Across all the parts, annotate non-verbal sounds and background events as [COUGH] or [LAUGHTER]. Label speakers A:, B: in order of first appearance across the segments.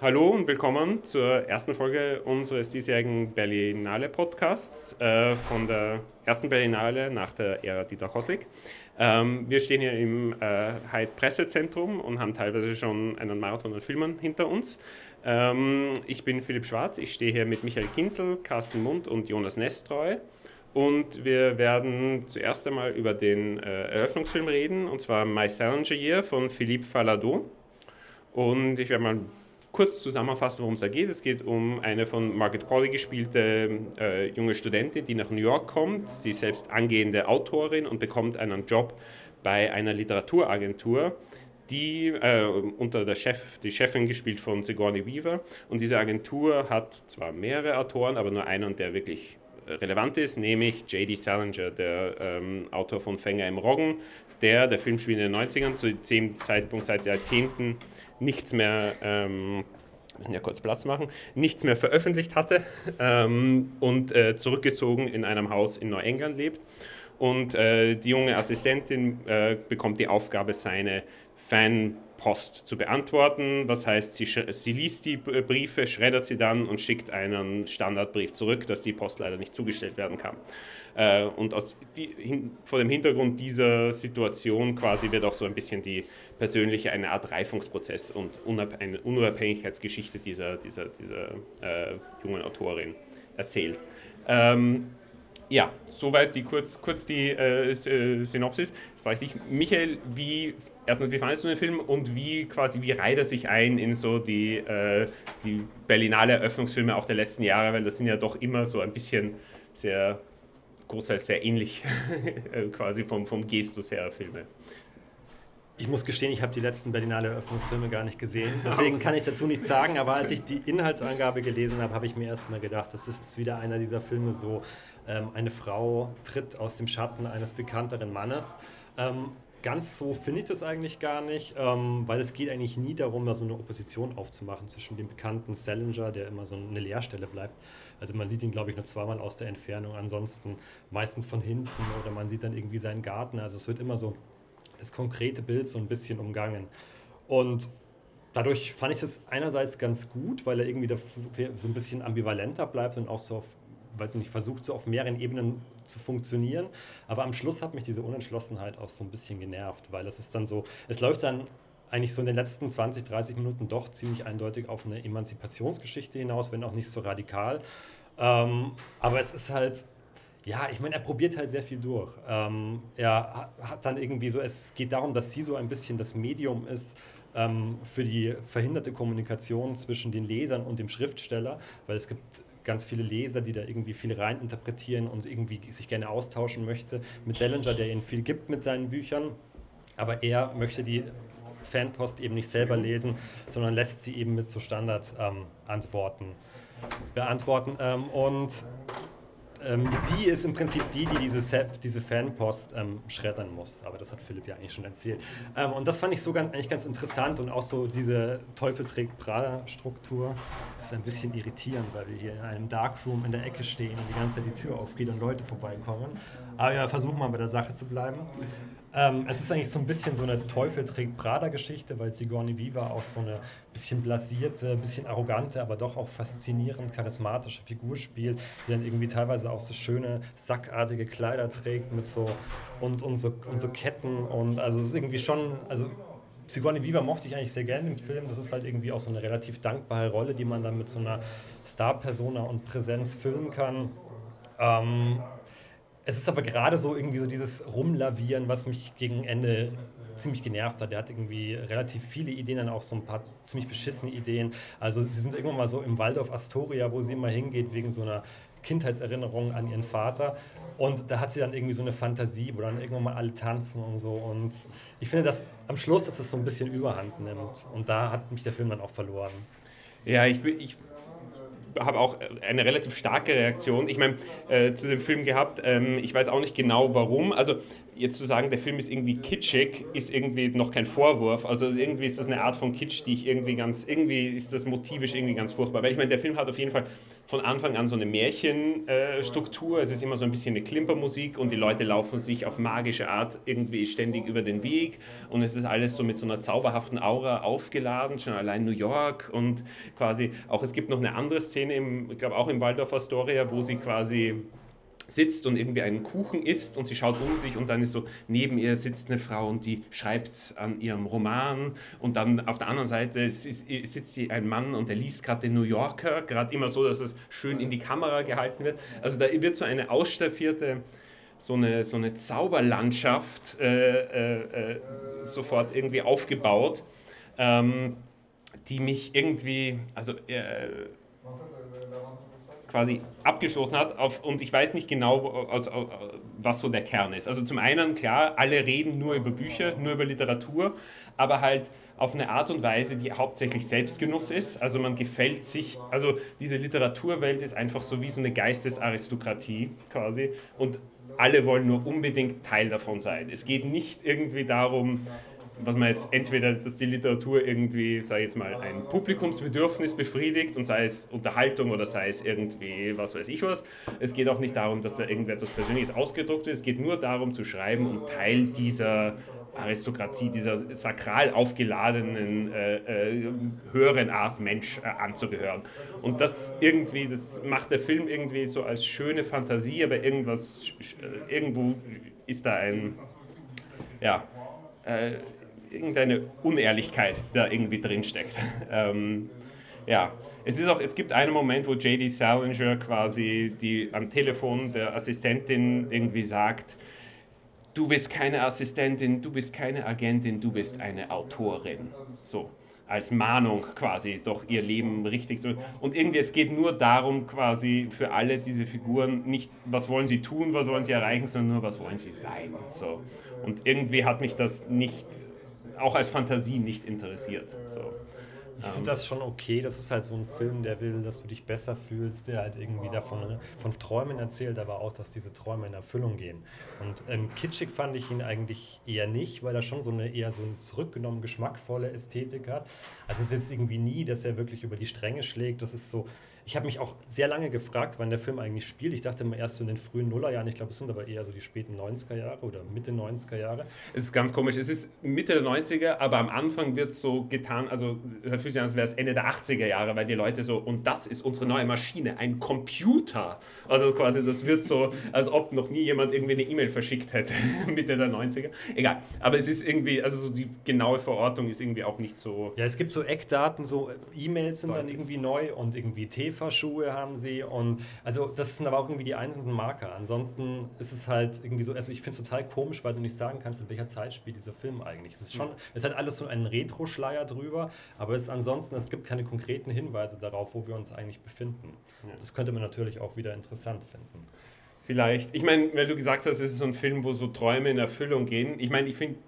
A: Hallo und willkommen zur ersten Folge unseres diesjährigen Berlinale Podcasts äh, von der ersten Berlinale nach der Ära Dieter Koslik. Ähm, wir stehen hier im äh, Hyde Pressezentrum und haben teilweise schon einen Marathon an Filmen hinter uns. Ähm, ich bin Philipp Schwarz, ich stehe hier mit Michael Kinzel, Carsten Mund und Jonas Nestreu. Und wir werden zuerst einmal über den äh, Eröffnungsfilm reden, und zwar My Salinger Year von Philippe Faladot. Und ich werde mal kurz zusammenfassen, worum es da geht. Es geht um eine von Margaret Qualley gespielte äh, junge Studentin, die nach New York kommt. Sie ist selbst angehende Autorin und bekommt einen Job bei einer Literaturagentur, die äh, unter der Chef, die Chefin gespielt von Sigourney Weaver. Und diese Agentur hat zwar mehrere Autoren, aber nur einen, der wirklich relevant ist, nämlich J.D. Salinger, der ähm, Autor von Fänger im Roggen, der, der Film spielt in den 90ern, zu dem Zeitpunkt seit Jahrzehnten nichts mehr, ähm, ja kurz Platz machen, nichts mehr veröffentlicht hatte ähm, und äh, zurückgezogen in einem Haus in Neuengland lebt. Und äh, die junge Assistentin äh, bekommt die Aufgabe, seine Fanpost zu beantworten. Das heißt, sie, sie liest die Briefe, schreddert sie dann und schickt einen Standardbrief zurück, dass die Post leider nicht zugestellt werden kann. Äh, und aus die, hin, vor dem Hintergrund dieser Situation quasi wird auch so ein bisschen die persönliche, eine Art Reifungsprozess und eine Unabhängigkeitsgeschichte dieser, dieser, dieser äh, jungen Autorin erzählt. Ähm, ja, soweit die kurz, kurz die äh, äh Synopsis. Frage ich dich, Michael, wie, erstens, wie fandest du den Film und wie quasi, wie reiht er sich ein in so die, äh, die Berlinale Eröffnungsfilme auch der letzten Jahre, weil das sind ja doch immer so ein bisschen sehr großteils sehr ähnlich [LAUGHS] äh, quasi vom, vom Gestus her Filme.
B: Ich muss gestehen, ich habe die letzten Berlinale Eröffnungsfilme gar nicht gesehen. [LAUGHS] Deswegen kann ich dazu nichts sagen. Aber als ich die Inhaltsangabe gelesen habe, habe ich mir erstmal gedacht, das ist wieder einer dieser Filme so, ähm, eine Frau tritt aus dem Schatten eines bekannteren Mannes. Ähm, ganz so finde ich das eigentlich gar nicht, ähm, weil es geht eigentlich nie darum, da so eine Opposition aufzumachen zwischen dem bekannten Salinger, der immer so eine Leerstelle bleibt. Also man sieht ihn, glaube ich, nur zweimal aus der Entfernung, ansonsten meistens von hinten oder man sieht dann irgendwie seinen Garten. Also es wird immer so das konkrete Bild so ein bisschen umgangen. Und dadurch fand ich das einerseits ganz gut, weil er irgendwie so ein bisschen ambivalenter bleibt und auch so auf weiß nicht, versucht so auf mehreren Ebenen zu funktionieren. Aber am Schluss hat mich diese Unentschlossenheit auch so ein bisschen genervt, weil es ist dann so, es läuft dann eigentlich so in den letzten 20, 30 Minuten doch ziemlich eindeutig auf eine Emanzipationsgeschichte hinaus, wenn auch nicht so radikal. Ähm, aber es ist halt, ja, ich meine, er probiert halt sehr viel durch. Ähm, er hat dann irgendwie so, es geht darum, dass sie so ein bisschen das Medium ist, ähm, für die verhinderte Kommunikation zwischen den Lesern und dem Schriftsteller, weil es gibt ganz viele Leser, die da irgendwie viel reininterpretieren und irgendwie sich gerne austauschen möchte mit Salinger, der ihnen viel gibt mit seinen Büchern. Aber er möchte die Fanpost eben nicht selber lesen, sondern lässt sie eben mit so Standardantworten ähm, beantworten. Ähm, und ähm, sie ist im Prinzip die, die diese, Set, diese Fanpost ähm, schreddern muss. Aber das hat Philipp ja eigentlich schon erzählt. Ähm, und das fand ich so ganz, eigentlich ganz interessant und auch so diese Teufel trägt Prada-Struktur. Das ist ein bisschen irritierend, weil wir hier in einem Darkroom in der Ecke stehen und die ganze Zeit die Tür aufgeht und Leute vorbeikommen. Aber ja, versuchen wir mal bei der Sache zu bleiben. Ähm, es ist eigentlich so ein bisschen so eine Teufel trägt Prada-Geschichte, weil Sigourney Viva auch so eine bisschen blasierte, bisschen arrogante, aber doch auch faszinierend charismatische Figur spielt, die dann irgendwie teilweise auch so schöne sackartige Kleider trägt mit so und, und, so, und so Ketten und also es ist irgendwie schon, also Sigourney Viva mochte ich eigentlich sehr gerne im Film. Das ist halt irgendwie auch so eine relativ dankbare Rolle, die man dann mit so einer Star-Persona und Präsenz filmen kann. Ähm, es ist aber gerade so irgendwie so dieses Rumlavieren, was mich gegen Ende ziemlich genervt hat. Der hat irgendwie relativ viele Ideen, dann auch so ein paar ziemlich beschissene Ideen. Also sie sind irgendwann mal so im Waldorf Astoria, wo sie immer hingeht wegen so einer Kindheitserinnerung an ihren Vater. Und da hat sie dann irgendwie so eine Fantasie, wo dann irgendwann mal alle tanzen und so. Und ich finde, dass am Schluss, dass das so ein bisschen Überhand nimmt. Und da hat mich der Film dann auch verloren.
A: Ja, ich, ich habe auch eine relativ starke Reaktion. Ich meine, äh, zu dem Film gehabt. Ähm, ich weiß auch nicht genau warum. Also jetzt zu sagen, der Film ist irgendwie kitschig, ist irgendwie noch kein Vorwurf. Also irgendwie ist das eine Art von Kitsch, die ich irgendwie ganz, irgendwie ist das motivisch irgendwie ganz furchtbar. Weil ich meine, der Film hat auf jeden Fall von Anfang an so eine Märchenstruktur. Äh, es ist immer so ein bisschen eine Klimpermusik und die Leute laufen sich auf magische Art irgendwie ständig über den Weg und es ist alles so mit so einer zauberhaften Aura aufgeladen, schon allein New York und quasi auch, es gibt noch eine andere Szene, im, ich glaube auch im Waldorf Astoria, wo sie quasi sitzt und irgendwie einen Kuchen isst und sie schaut um sich und dann ist so, neben ihr sitzt eine Frau und die schreibt an ihrem Roman und dann auf der anderen Seite sitzt sie ein Mann und der liest gerade den New Yorker, gerade immer so, dass es schön in die Kamera gehalten wird. Also da wird so eine ausstaffierte, so eine, so eine Zauberlandschaft äh, äh, äh, sofort irgendwie aufgebaut, ähm, die mich irgendwie, also äh, quasi abgeschlossen hat auf, und ich weiß nicht genau, also, was so der Kern ist. Also zum einen, klar, alle reden nur über Bücher, nur über Literatur, aber halt auf eine Art und Weise, die hauptsächlich Selbstgenuss ist. Also man gefällt sich, also diese Literaturwelt ist einfach so wie so eine Geistesaristokratie quasi und alle wollen nur unbedingt Teil davon sein. Es geht nicht irgendwie darum, was man jetzt entweder, dass die Literatur irgendwie, sage ich jetzt mal, ein Publikumsbedürfnis befriedigt und sei es Unterhaltung oder sei es irgendwie was weiß ich was. Es geht auch nicht darum, dass da irgendetwas Persönliches ausgedruckt wird. Es geht nur darum zu schreiben, um Teil dieser Aristokratie, dieser sakral aufgeladenen äh, äh, höheren Art Mensch äh, anzugehören. Und das irgendwie, das macht der Film irgendwie so als schöne Fantasie, aber irgendwas, äh, irgendwo ist da ein, ja, äh, irgendeine Unehrlichkeit, die da irgendwie drinsteckt. [LAUGHS] Ähm, ja, es, ist auch, es gibt einen Moment, wo J.D. Salinger quasi die, am Telefon der Assistentin irgendwie sagt, du bist keine Assistentin, du bist keine Agentin, du bist eine Autorin. So, als Mahnung quasi, doch ihr Leben richtig zu. Und irgendwie, es geht nur darum, quasi für alle diese Figuren, nicht, was wollen sie tun, was wollen sie erreichen, sondern nur, was wollen sie sein. So. Und irgendwie hat mich das nicht auch als Fantasie nicht interessiert. So.
B: Ich finde das schon okay. Das ist halt so ein Film, der will, dass du dich besser fühlst, der halt irgendwie davon von Träumen erzählt, aber auch, dass diese Träume in Erfüllung gehen. Und ähm, kitschig fand ich ihn eigentlich eher nicht, weil er schon so eine eher so eine zurückgenommen geschmackvolle Ästhetik hat. Also es ist jetzt irgendwie nie, dass er wirklich über die Stränge schlägt. Das ist so, ich habe mich auch sehr lange gefragt, wann der Film eigentlich spielt. Ich dachte immer erst so in den frühen Nullerjahren. Ich glaube, es sind aber eher so die späten 90er Jahre oder Mitte 90er Jahre.
A: Es ist ganz komisch. Es ist Mitte der 90er, aber am Anfang wird es so getan, also fühlt sich an, als wäre es Ende der 80er Jahre, weil die Leute so, und das ist unsere neue Maschine, ein Computer. Also quasi, das wird so, als ob noch nie jemand irgendwie eine E-Mail verschickt hätte, [LAUGHS] Mitte der 90er. Egal. Aber es ist irgendwie, also so die genaue Verortung ist irgendwie auch nicht so.
B: Ja, es gibt so Eckdaten, so E-Mails sind deutlich. dann irgendwie neu und irgendwie TV Käferschuhe haben sie und also das sind aber auch irgendwie die einzelnen Marker. Ansonsten ist es halt irgendwie so, also ich finde es total komisch, weil du nicht sagen kannst, in welcher Zeit spielt dieser Film eigentlich. Es ist schon, es hat alles so einen Retro-Schleier drüber, aber es ist ansonsten, es gibt keine konkreten Hinweise darauf, wo wir uns eigentlich befinden. Das könnte man natürlich auch wieder interessant finden.
A: Vielleicht. Ich meine, weil du gesagt hast, es ist so ein Film, wo so Träume in Erfüllung gehen. Ich meine, ich finde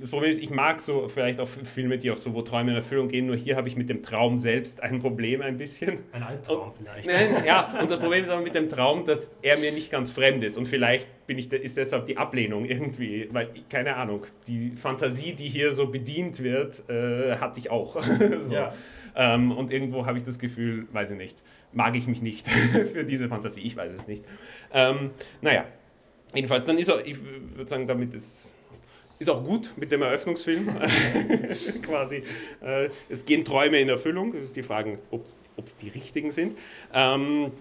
A: das Problem ist, ich mag so vielleicht auch Filme, die auch so, wo Träume in Erfüllung gehen, nur hier habe ich mit dem Traum selbst ein Problem ein bisschen.
B: Ein Albtraum vielleicht.
A: Nein, ja, und das Problem ist aber mit dem Traum, dass er mir nicht ganz fremd ist und vielleicht bin ich, ist deshalb die Ablehnung irgendwie, weil, keine Ahnung, die Fantasie, die hier so bedient wird, äh, hatte ich auch. [LAUGHS] so. ja. ähm, und irgendwo habe ich das Gefühl, weiß ich nicht, mag ich mich nicht [LAUGHS] für diese Fantasie, ich weiß es nicht. Ähm, naja, jedenfalls, dann ist er, ich würde sagen, damit ist ist auch gut mit dem Eröffnungsfilm. [LAUGHS] Quasi. Äh, es gehen Träume in Erfüllung. Das ist die Frage, ob es die richtigen sind. Ähm,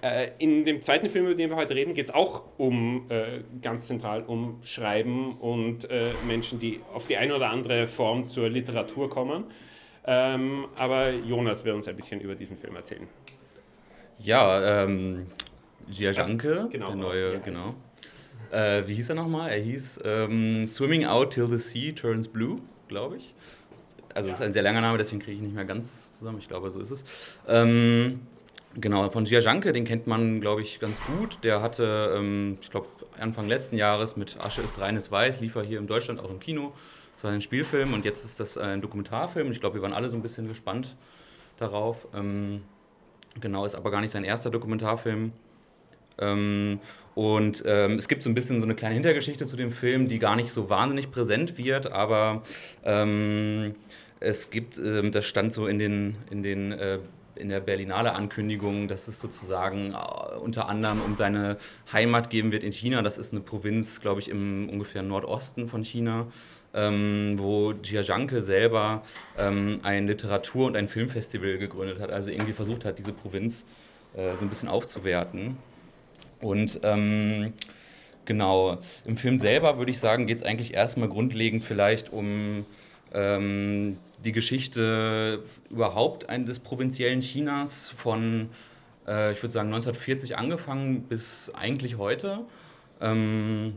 A: äh, in dem zweiten Film, über den wir heute reden, geht es auch um äh, ganz zentral um Schreiben und äh, Menschen, die auf die eine oder andere Form zur Literatur kommen. Ähm, aber Jonas wird uns ein bisschen über diesen Film erzählen.
C: Ja, ähm, Gia Janke, also, genau, der neue, genau. Äh, wie hieß er nochmal? Er hieß ähm, Swimming Out Till the Sea Turns Blue, glaube ich. Also ja. ist ein sehr langer Name, deswegen kriege ich nicht mehr ganz zusammen. Ich glaube, so ist es. Ähm, genau, von Gia Janke, den kennt man, glaube ich, ganz gut. Der hatte, ähm, ich glaube, Anfang letzten Jahres mit Asche ist reines Weiß, lief er hier in Deutschland auch im Kino. Das war ein Spielfilm und jetzt ist das ein Dokumentarfilm. Ich glaube, wir waren alle so ein bisschen gespannt darauf. Ähm, genau, ist aber gar nicht sein erster Dokumentarfilm. Ähm, und ähm, es gibt so ein bisschen so eine kleine Hintergeschichte zu dem Film, die gar nicht so wahnsinnig präsent wird, aber ähm, es gibt, ähm, das stand so in den, in den äh, in der Berlinale Ankündigung, dass es sozusagen äh, unter anderem um seine Heimat geben wird in China. Das ist eine Provinz, glaube ich, im ungefähr Nordosten von China, ähm, wo Jiazhanke selber ähm, ein Literatur- und ein Filmfestival gegründet hat. Also irgendwie versucht hat, diese Provinz äh, so ein bisschen aufzuwerten. Und ähm, genau, im Film selber würde ich sagen, geht es eigentlich erstmal grundlegend vielleicht um ähm, die Geschichte überhaupt ein, des provinziellen Chinas von, äh, ich würde sagen, 1940 angefangen bis eigentlich heute. Ähm,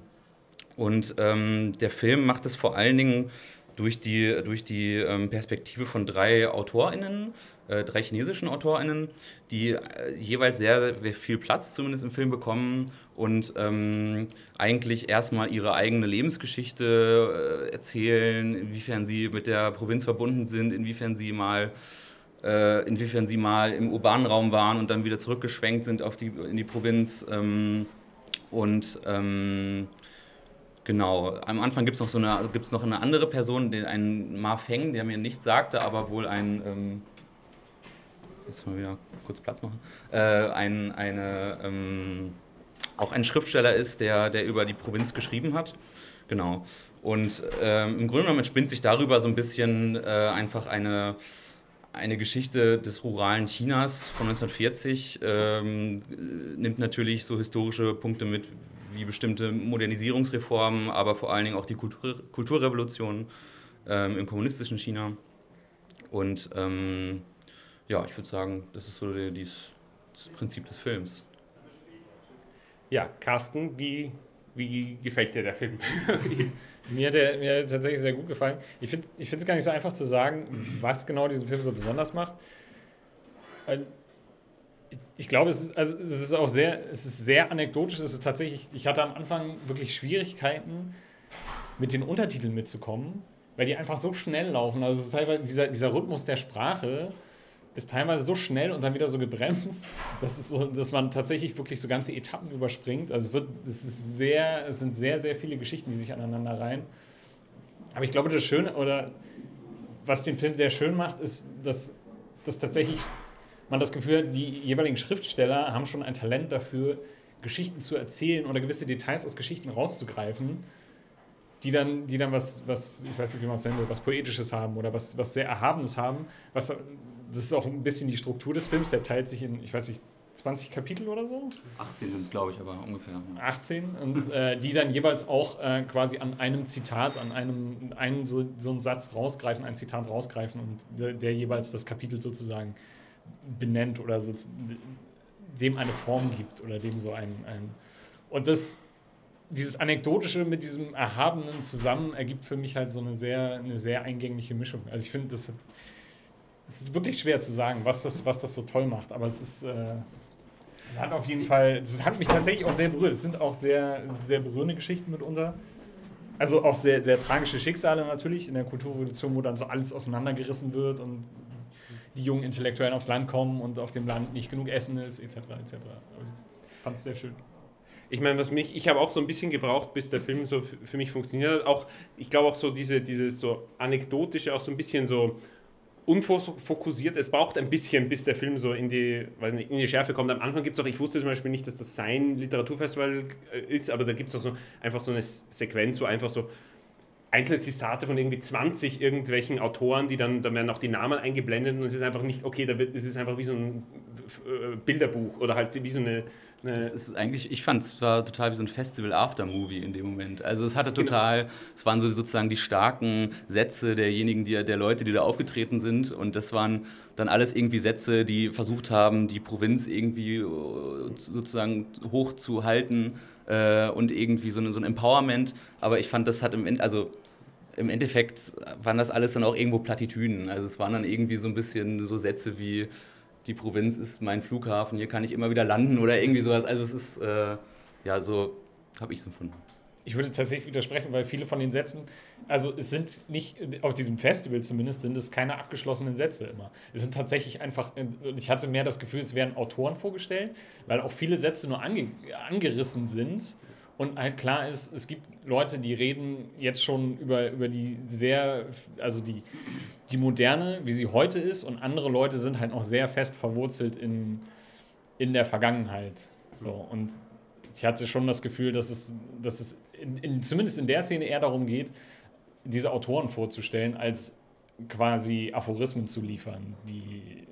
C: und ähm, der Film macht es vor allen Dingen durch die, durch die ähm, Perspektive von drei AutorInnen, äh, drei chinesischen AutorInnen, die äh, jeweils sehr, sehr, viel Platz zumindest im Film bekommen und ähm, eigentlich erstmal ihre eigene Lebensgeschichte äh, erzählen, inwiefern sie mit der Provinz verbunden sind, inwiefern sie mal äh, inwiefern sie mal im urbanen Raum waren und dann wieder zurückgeschwenkt sind auf die, in die Provinz. Ähm, und ähm, Genau, am Anfang gibt es noch so eine, noch eine andere Person, den, einen Ma Feng, der mir nichts sagte, aber wohl ein, ähm, jetzt mal wieder kurz Platz machen, äh, ein, eine, ähm, auch ein Schriftsteller ist, der, der über die Provinz geschrieben hat. Genau. Und ähm, im Grunde genommen entspinnt sich darüber so ein bisschen äh, einfach eine, eine Geschichte des ruralen Chinas von 1940, ähm, nimmt natürlich so historische Punkte mit, wie bestimmte Modernisierungsreformen, aber vor allen Dingen auch die Kultur Kulturrevolution ähm, im kommunistischen China. Und ähm, ja, ich würde sagen, das ist so die, dies, das Prinzip des Films.
A: Ja, Carsten, wie, wie gefällt dir der Film? [LAUGHS]
D: mir, hat der, mir hat tatsächlich sehr gut gefallen. Ich finde es gar nicht so einfach zu sagen, was genau diesen Film so besonders macht ich glaube, es ist, also es ist auch sehr, es ist sehr anekdotisch. Es ist tatsächlich, ich hatte am Anfang wirklich Schwierigkeiten, mit den Untertiteln mitzukommen, weil die einfach so schnell laufen. Also es ist teilweise dieser, dieser Rhythmus der Sprache ist teilweise so schnell und dann wieder so gebremst, dass, es so, dass man tatsächlich wirklich so ganze Etappen überspringt. Also es, wird, es, ist sehr, es sind sehr, sehr viele Geschichten, die sich aneinander reihen. Aber ich glaube, das Schöne, oder was den Film sehr schön macht, ist, dass, dass tatsächlich man das Gefühl hat, die jeweiligen Schriftsteller haben schon ein Talent dafür, Geschichten zu erzählen oder gewisse Details aus Geschichten rauszugreifen, die dann, die dann was, was, ich weiß nicht, wie man es nennen will, was Poetisches haben oder was, was sehr Erhabenes haben. Was, das ist auch ein bisschen die Struktur des Films, der teilt sich in, ich weiß nicht, 20 Kapitel oder so?
C: 18 sind es, glaube ich, aber ungefähr.
D: 18 und äh, die dann jeweils auch äh, quasi an einem Zitat, an einem einen, so, so einen Satz rausgreifen, ein Zitat rausgreifen und der, der jeweils das Kapitel sozusagen benennt oder so, dem eine Form gibt oder dem so ein. ein und das, dieses Anekdotische mit diesem Erhabenen zusammen ergibt für mich halt so eine sehr, eine sehr eingängliche Mischung. Also ich finde, das, das ist wirklich schwer zu sagen, was das, was das so toll macht, aber es ist. Äh, es hat auf jeden Fall, es hat mich tatsächlich auch sehr berührt. Es sind auch sehr, sehr berührende Geschichten mitunter. Also auch sehr, sehr tragische Schicksale natürlich in der Kulturrevolution, wo dann so alles auseinandergerissen wird und die jungen Intellektuellen aufs Land kommen und auf dem Land nicht genug Essen ist, etc. etc. ich fand es sehr schön.
A: Ich meine, was mich, ich habe auch so ein bisschen gebraucht, bis der Film so für mich funktioniert hat. Auch, ich glaube auch so diese, dieses so anekdotische, auch so ein bisschen so unfokussiert. Es braucht ein bisschen, bis der Film so in die, weiß nicht, in die Schärfe kommt. Am Anfang gibt es auch, ich wusste zum Beispiel nicht, dass das sein Literaturfestival äh, ist, aber da gibt es auch so einfach so eine Sequenz, wo einfach so einzelne Zitate von irgendwie 20 irgendwelchen Autoren, die dann, da werden auch die Namen eingeblendet und es ist einfach nicht, okay, da wird, es ist einfach wie so ein äh, Bilderbuch oder halt wie so eine,
C: eine das ist eigentlich, ich fand es war total wie so ein Festival-After-Movie in dem Moment. Also es hatte genau. total, genau. es waren so sozusagen die starken Sätze derjenigen, die, der Leute, die da aufgetreten sind und das waren dann alles irgendwie Sätze, die versucht haben, die Provinz irgendwie äh, sozusagen hochzuhalten äh, und irgendwie so, eine, so ein Empowerment. Aber ich fand, das hat im Ende, also im Endeffekt waren das alles dann auch irgendwo Plattitüden. Also es waren dann irgendwie so ein bisschen so Sätze wie die Provinz ist mein Flughafen, hier kann ich immer wieder landen oder irgendwie sowas. Also es ist, äh, ja, so habe ich es empfunden.
D: ich würde tatsächlich widersprechen, weil viele von den Sätzen, also es sind nicht, auf diesem Festival zumindest, sind es keine abgeschlossenen Sätze immer. Es sind tatsächlich einfach, ich hatte mehr das Gefühl, es werden Autoren vorgestellt, weil auch viele Sätze nur ange, angerissen sind. Und halt klar ist, es gibt Leute, die reden jetzt schon über, über die sehr, also die, die moderne, wie sie heute ist, und andere Leute sind halt noch sehr fest verwurzelt in, in der Vergangenheit. So, und ich hatte schon das Gefühl, dass es, dass es in, in, zumindest in der Szene eher darum geht, diese Autoren vorzustellen, als quasi Aphorismen zu liefern, die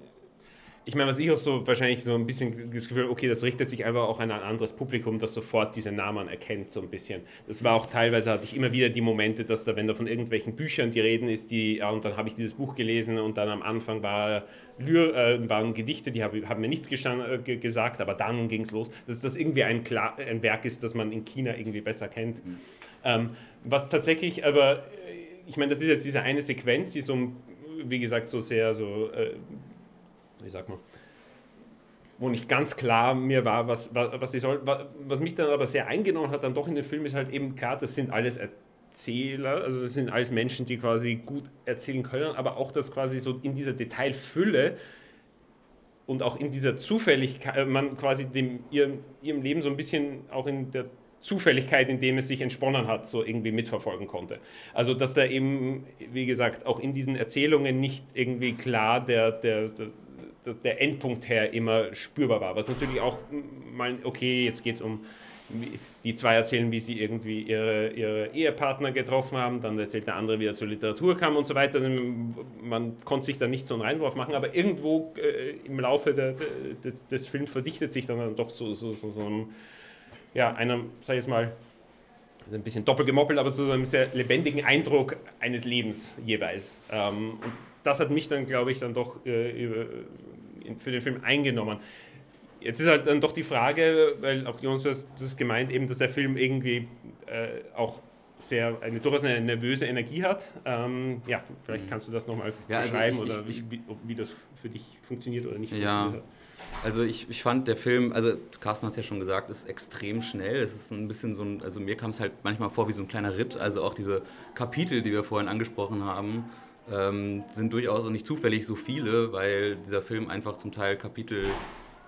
A: ich meine, was ich auch so wahrscheinlich so ein bisschen das Gefühl, okay, das richtet sich einfach auch an ein anderes Publikum, das sofort diese Namen erkennt, so ein bisschen. Das war auch teilweise, hatte ich immer wieder die Momente, dass da, wenn da von irgendwelchen Büchern die Reden ist, die, ja, und dann habe ich dieses Buch gelesen und dann am Anfang war, äh, waren Gedichte, die haben, haben mir nichts gestand, äh, gesagt, aber dann ging es los, dass das irgendwie ein, Klar, ein Werk ist, das man in China irgendwie besser kennt. Mhm. Ähm, was tatsächlich, aber äh, ich meine, das ist jetzt diese eine Sequenz, die so, wie gesagt, so sehr so äh, wie sagt man, wo nicht ganz klar mir war, was, was, was ich soll. Was, was mich dann aber sehr eingenommen hat, dann doch in dem Film, ist halt eben klar, das sind alles Erzähler, also das sind alles Menschen, die quasi gut erzählen können, aber auch das quasi so in dieser Detailfülle und auch in dieser Zufälligkeit, äh, man quasi dem, ihrem, ihrem Leben so ein bisschen auch in der Zufälligkeit, in dem es sich entsponnen hat, so irgendwie mitverfolgen konnte. Also dass da eben, wie gesagt, auch in diesen Erzählungen nicht irgendwie klar der, der, der der Endpunkt her immer spürbar war. Was natürlich auch mal, okay, jetzt geht es um, die zwei erzählen, wie sie irgendwie ihre, ihre Ehepartner getroffen haben, dann erzählt der andere, wie er zur Literatur kam und so weiter. Man konnte sich da nicht so einen Reinwurf machen, aber irgendwo äh, im Laufe der, des, des, Films verdichtet sich dann doch so, so, so, so ein, ja, einer, sag ich jetzt mal, ein bisschen doppelt gemoppelt, aber so einen sehr lebendigen Eindruck eines Lebens jeweils. Ähm, und das hat mich dann, glaube ich, dann doch äh, für den Film eingenommen. Jetzt ist halt dann doch die Frage, weil auch Jonas das gemeint, eben, dass der Film irgendwie äh, auch sehr eine durchaus eine nervöse Energie hat. Ähm, ja, vielleicht mhm. kannst du das nochmal ja, also beschreiben ich, oder ich, wie, wie, das für dich funktioniert oder nicht
C: ja. funktioniert hat. Also ich, ich fand der Film, also Carsten hat es ja schon gesagt, ist extrem schnell. Es ist ein bisschen so ein, also mir kam es halt manchmal vor wie so ein kleiner Ritt. Also auch diese Kapitel, die wir vorhin angesprochen haben, ähm, sind durchaus auch nicht zufällig so viele, weil dieser Film einfach zum Teil Kapitel,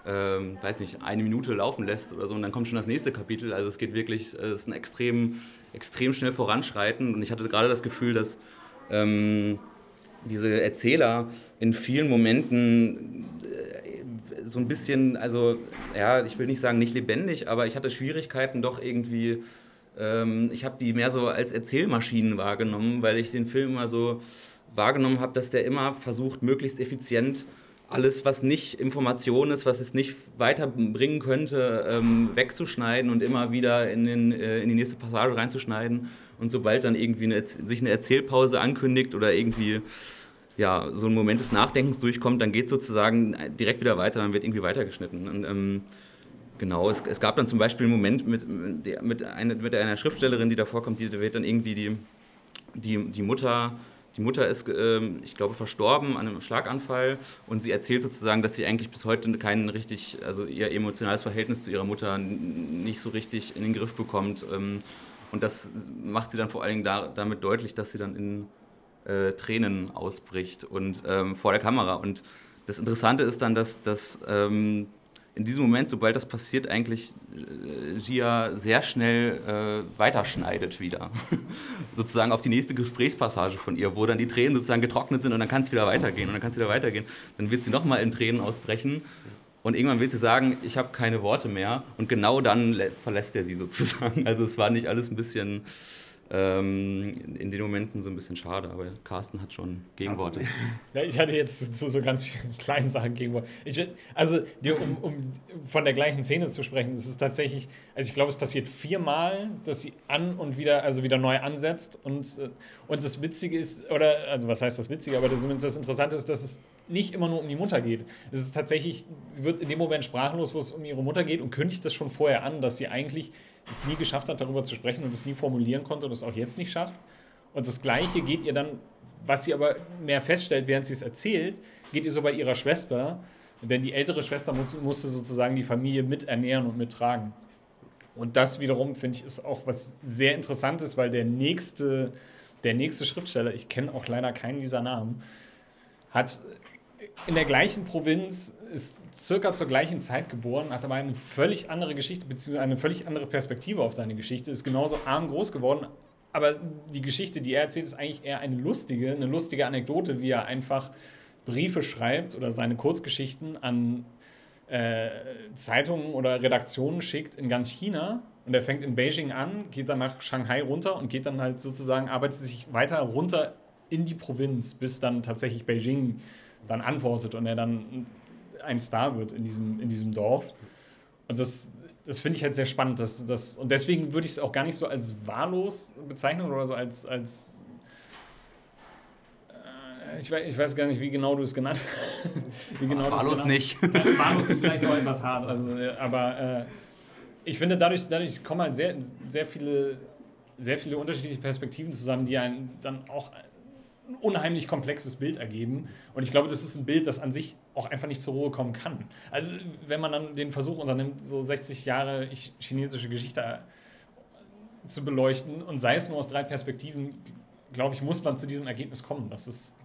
C: ähm, weiß nicht, eine Minute laufen lässt oder so und dann kommt schon das nächste Kapitel. Also es geht wirklich, es ist ein extrem, extrem schnell voranschreiten und ich hatte gerade das Gefühl, dass ähm, diese Erzähler in vielen Momenten äh, so ein bisschen, also ja, ich will nicht sagen nicht lebendig, aber ich hatte Schwierigkeiten doch irgendwie ähm, ich habe die mehr so als Erzählmaschinen wahrgenommen, weil ich den Film immer so wahrgenommen habe, dass der immer versucht, möglichst effizient alles, was nicht Information ist, was es nicht weiterbringen könnte, ähm, wegzuschneiden und immer wieder in, den, äh, in die nächste Passage reinzuschneiden. Und sobald dann irgendwie eine, sich eine Erzählpause ankündigt oder irgendwie ja, so ein Moment des Nachdenkens durchkommt, dann geht sozusagen direkt wieder weiter, dann wird irgendwie weitergeschnitten. Und, ähm, genau, es, es, gab dann zum Beispiel einen Moment mit, mit, einer, mit einer Schriftstellerin, die da vorkommt, die wird dann irgendwie die, die, die Mutter die Mutter ist, ähm, ich glaube, verstorben an einem Schlaganfall und sie erzählt sozusagen, dass sie eigentlich bis heute kein richtig, also ihr emotionales Verhältnis zu ihrer Mutter nicht so richtig in den Griff bekommt. Ähm, und das macht sie dann vor allen Dingen damit deutlich, dass sie dann in äh, Tränen ausbricht und ähm, vor der Kamera. Und das Interessante ist dann, dass, dass in diesem Moment, sobald das passiert, eigentlich äh, Gia sehr schnell äh, weiterschneidet wieder. [LAUGHS] sozusagen auf die nächste Gesprächspassage von ihr, wo dann die Tränen sozusagen getrocknet sind und dann kann es wieder weitergehen und dann kann es wieder weitergehen. Dann wird sie nochmal in Tränen ausbrechen und irgendwann will sie sagen, ich habe keine Worte mehr und genau dann verlässt er sie sozusagen. [LAUGHS] Also es war nicht alles ein bisschen ähm, in den Momenten so ein bisschen schade, aber Carsten hat schon Gegenworte. [LAUGHS]
D: Ja, ich hatte jetzt zu so ganz vielen [LAUGHS] kleinen Sachen Gegenworte. Ich, also, die, um, um, von der gleichen Szene zu sprechen, ist es tatsächlich, also ich glaube, es passiert viermal, dass sie an und wieder, also wieder neu ansetzt und, äh, und das Witzige ist, oder, also was heißt das Witzige, aber das, das Interessante ist, dass es nicht immer nur um die Mutter geht. Es ist tatsächlich, sie wird in dem Moment sprachlos, wo es um ihre Mutter geht und kündigt das schon vorher an, dass sie eigentlich es nie geschafft hat, darüber zu sprechen und es nie formulieren konnte und es auch jetzt nicht schafft. Und das Gleiche geht ihr dann, was sie aber mehr feststellt, während sie es erzählt, geht ihr so bei ihrer Schwester, denn die ältere Schwester musste sozusagen die Familie mit ernähren und mittragen. Und das wiederum, finde ich, ist auch was sehr Interessantes, weil der nächste, der nächste Schriftsteller, ich kenne auch leider keinen dieser Namen, hat in der gleichen Provinz, ist circa zur gleichen Zeit geboren, hat aber eine völlig andere Geschichte, beziehungsweise eine völlig andere Perspektive auf seine Geschichte, ist genauso arm groß geworden. Aber die Geschichte, die er erzählt, ist eigentlich eher eine lustige, eine lustige Anekdote, wie er einfach Briefe schreibt oder seine Kurzgeschichten an äh, Zeitungen oder Redaktionen schickt in ganz China. Und er fängt in Beijing an, geht dann nach Shanghai runter und geht dann halt sozusagen, arbeitet sich weiter runter in die Provinz, bis dann tatsächlich Beijing dann antwortet und er dann ein Star wird in diesem, in diesem Dorf. Und das, das finde ich halt sehr spannend. Dass, dass, und deswegen würde ich es auch gar nicht so als wahllos bezeichnen oder so als, als äh, ich weiß, ich weiß gar nicht, wie genau du es genannt [LAUGHS] hast.
C: genau wahllos nicht.
D: Ja, wahllos ist vielleicht auch etwas hart. Also, aber äh, ich finde, dadurch, dadurch kommen halt sehr, sehr, viele, sehr viele unterschiedliche Perspektiven zusammen, die einen dann auch unheimlich komplexes Bild ergeben. Und ich glaube, das ist ein Bild, das an sich auch einfach nicht zur Ruhe kommen kann. Also wenn man dann den Versuch unternimmt, so 60 Jahre chinesische Geschichte zu beleuchten und sei es nur aus drei Perspektiven, glaube ich, muss man zu diesem Ergebnis kommen, dass es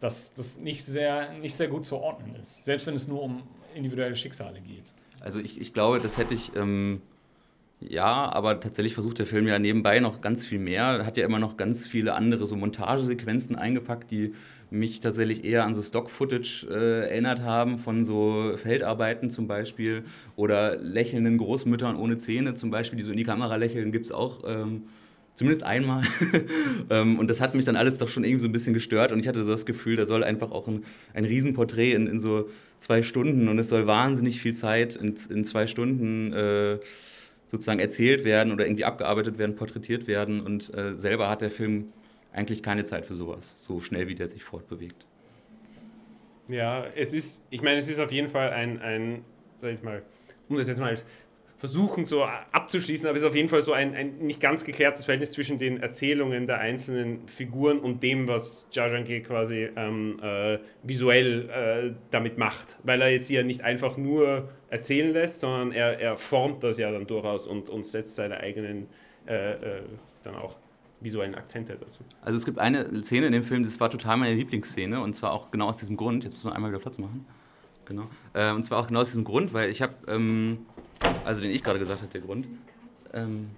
D: dass das nicht sehr, nicht sehr gut zu ordnen ist, selbst wenn es nur um individuelle Schicksale geht.
C: Also ich, ich glaube, das hätte ich ähm, ja, aber tatsächlich versucht der Film ja nebenbei noch ganz viel mehr. Hat ja immer noch ganz viele andere so Montagesequenzen eingepackt, die mich tatsächlich eher an so Stock-Footage äh, erinnert haben, von so Feldarbeiten zum Beispiel oder lächelnden Großmüttern ohne Zähne zum Beispiel, die so in die Kamera lächeln, gibt es auch ähm, zumindest einmal. [LAUGHS] ähm, und das hat mich dann alles doch schon irgendwie so ein bisschen gestört und ich hatte so das Gefühl, da soll einfach auch ein, ein Riesenporträt in, in so zwei Stunden und es soll wahnsinnig viel Zeit in, in zwei Stunden äh, sozusagen erzählt werden oder irgendwie abgearbeitet werden, porträtiert werden. Und äh, selber hat der Film eigentlich keine Zeit für sowas, so schnell wie der sich fortbewegt.
A: Ja, es ist, ich meine, es ist auf jeden Fall ein, ein sag ich mal, um das jetzt mal versuchen so abzuschließen, aber es ist auf jeden Fall so ein, ein nicht ganz geklärtes Verhältnis zwischen den Erzählungen der einzelnen Figuren und dem, was Jajanke quasi ähm, äh, visuell äh, damit macht. Weil er jetzt hier nicht einfach nur erzählen lässt, sondern er, er formt das ja dann durchaus und, und setzt seine eigenen äh, äh dann auch visuellen Akzente dazu.
C: Also es gibt eine Szene in dem Film, das war total meine Lieblingsszene und zwar auch genau aus diesem Grund. Jetzt müssen wir einmal wieder Platz machen. Genau. Äh, und zwar auch genau aus diesem Grund, weil ich habe ähm, also den ich gerade gesagt habe, der Grund. Ähm,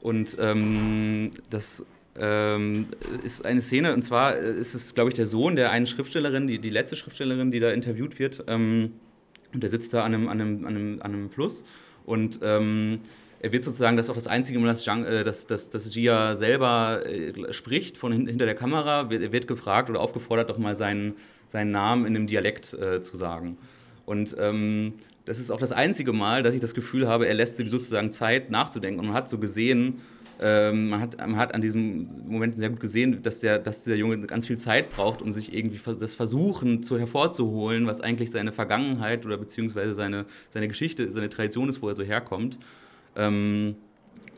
C: und ähm, das ähm, ist eine Szene, und zwar ist es, glaube ich, der Sohn der einen Schriftstellerin, die, die letzte Schriftstellerin, die da interviewt wird. Ähm, und der sitzt da an einem, an einem, an einem, an einem Fluss und ähm, er wird sozusagen, das ist auch das einzige Mal, dass, äh, dass, dass, dass Gia selber äh, spricht von hinter der Kamera. Er wird gefragt oder aufgefordert, doch mal seinen, seinen Namen in einem Dialekt äh, zu sagen. Und ähm, das ist auch das einzige Mal, dass ich das Gefühl habe, er lässt sich sozusagen Zeit nachzudenken. Und man hat so gesehen, ähm, man, hat, man hat an diesem Moment sehr gut gesehen, dass der, dass der Junge ganz viel Zeit braucht, um sich irgendwie das Versuchen zu hervorzuholen, was eigentlich seine Vergangenheit oder beziehungsweise seine, seine Geschichte, seine Tradition ist, wo er so herkommt. Ähm,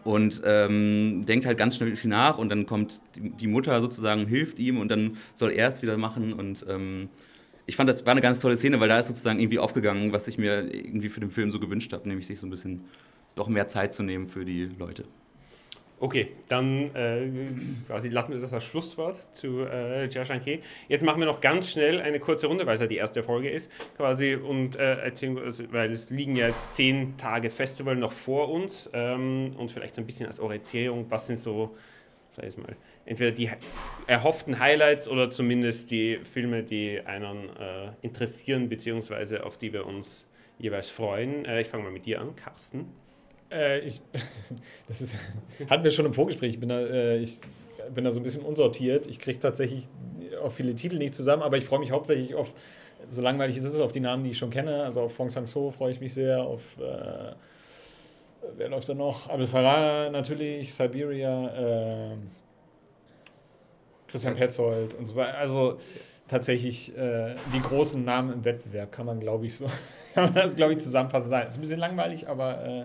C: und ähm, denkt halt ganz schnell viel nach und dann kommt die, die Mutter sozusagen, hilft ihm und dann soll er es wieder machen und ähm, ich fand, das war eine ganz tolle Szene, weil da ist sozusagen irgendwie aufgegangen, was ich mir irgendwie für den Film so gewünscht habe, nämlich sich so ein bisschen doch mehr Zeit zu nehmen für die Leute.
A: Okay, dann äh, quasi lassen wir das als Schlusswort zu äh, Jiashanke. Jetzt machen wir noch ganz schnell eine kurze Runde, weil es ja die erste Folge ist, quasi und äh, erzählen, also, weil es liegen ja jetzt zehn Tage Festival noch vor uns ähm, und vielleicht so ein bisschen als Orientierung, was sind so sag ich mal, entweder die erhofften Highlights oder zumindest die Filme, die einen äh, interessieren, beziehungsweise auf die wir uns jeweils freuen. Äh, ich fange mal mit dir an, Carsten.
D: Äh, ich, [LAUGHS] das ist, [LAUGHS] hatten wir schon im Vorgespräch. Ich bin da, äh, ich bin da so ein bisschen unsortiert. Ich kriege tatsächlich auch viele Titel nicht zusammen, aber ich freue mich hauptsächlich auf, so langweilig ist es, auf die Namen, die ich schon kenne. Also auf Fong Sang-so freue ich mich sehr, auf äh, wer läuft da noch? Abel Farah natürlich, Siberia, äh, Christian Petzold und so weiter. Also tatsächlich äh, die großen Namen im Wettbewerb kann man, glaube ich, so [LAUGHS] kann man das, glaube ich, zusammenfassen. Ist ein bisschen langweilig, aber äh,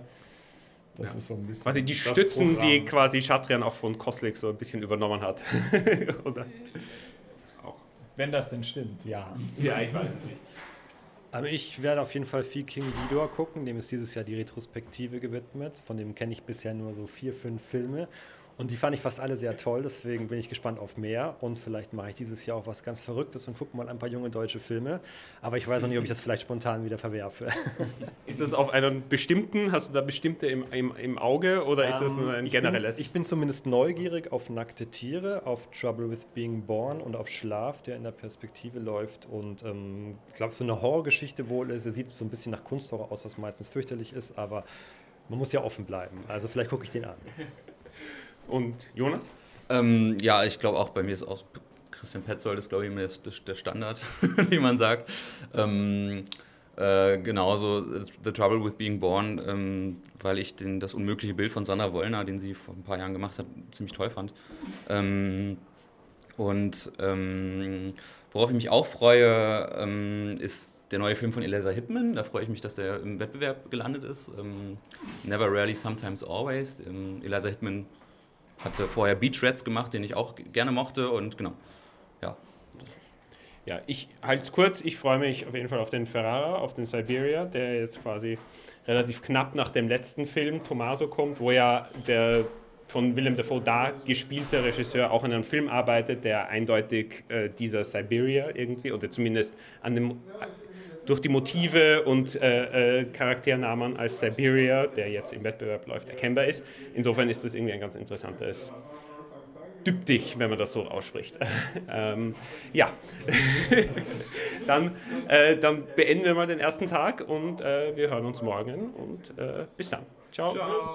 D: das ja. ist so ein bisschen.
A: Quasi die Stützen, Programm. die quasi Schatrian auch von Koslik so ein bisschen übernommen hat. [LAUGHS]
D: Oder? Auch. Wenn das denn stimmt, ja.
A: Ja, ich weiß es nicht.
B: Aber ich werde auf jeden Fall viel King Vidor gucken, dem ist dieses Jahr die Retrospektive gewidmet. Von dem kenne ich bisher nur so vier, fünf Filme. Und die fand ich fast alle sehr toll, deswegen bin ich gespannt auf mehr. Und vielleicht mache ich dieses Jahr auch was ganz Verrücktes und gucke mal ein paar junge deutsche Filme. Aber ich weiß noch nicht, ob ich das vielleicht spontan wieder verwerfe. [LAUGHS]
A: Ist das auf einen bestimmten, hast du da bestimmte im, im, im Auge oder ist das nur ein
B: ich
A: generelles?
B: Bin, ich bin zumindest neugierig auf nackte Tiere, auf Trouble with Being Born und auf Schlaf, der in der Perspektive läuft. Und ähm, ich glaube, so eine Horrorgeschichte wohl ist. Er sieht so ein bisschen nach Kunsthorror aus, was meistens fürchterlich ist, aber man muss ja offen bleiben. Also vielleicht gucke ich den an. [LAUGHS]
A: Und Jonas?
C: Ähm, ja, ich glaube auch bei mir ist auch Christian Petzold ist, glaube ich, immer der Standard, [LAUGHS] wie man sagt. Ähm, äh, genauso The Trouble with Being Born, ähm, weil ich den, das unmögliche Bild von Sandra Wollner, den sie vor ein paar Jahren gemacht hat, ziemlich toll fand. Ähm, und ähm, worauf ich mich auch freue, ähm, ist der neue Film von Eliza Hitman. Da freue ich mich, dass der im Wettbewerb gelandet ist. Ähm, Never Rarely, Sometimes Always. Eliza Hitman hatte vorher Beach Rats gemacht, den ich auch gerne mochte und genau, ja.
A: Ja, ich halte es kurz. Ich freue mich auf jeden Fall auf den Ferrara, auf den Siberia, der jetzt quasi relativ knapp nach dem letzten Film Tommaso kommt, wo ja der von Willem Dafoe da gespielte Regisseur auch an einem Film arbeitet, der eindeutig äh, dieser Siberia irgendwie oder zumindest an dem durch die Motive und äh, äh, Charakternamen als Siberia, der jetzt im Wettbewerb läuft, erkennbar ist. Insofern ist das irgendwie ein ganz interessantes Düptich, wenn man das so ausspricht. [LAUGHS] ähm, ja, [LAUGHS] dann, äh, dann beenden wir mal den ersten Tag und äh, wir hören uns morgen und äh, bis dann. Ciao. Ciao.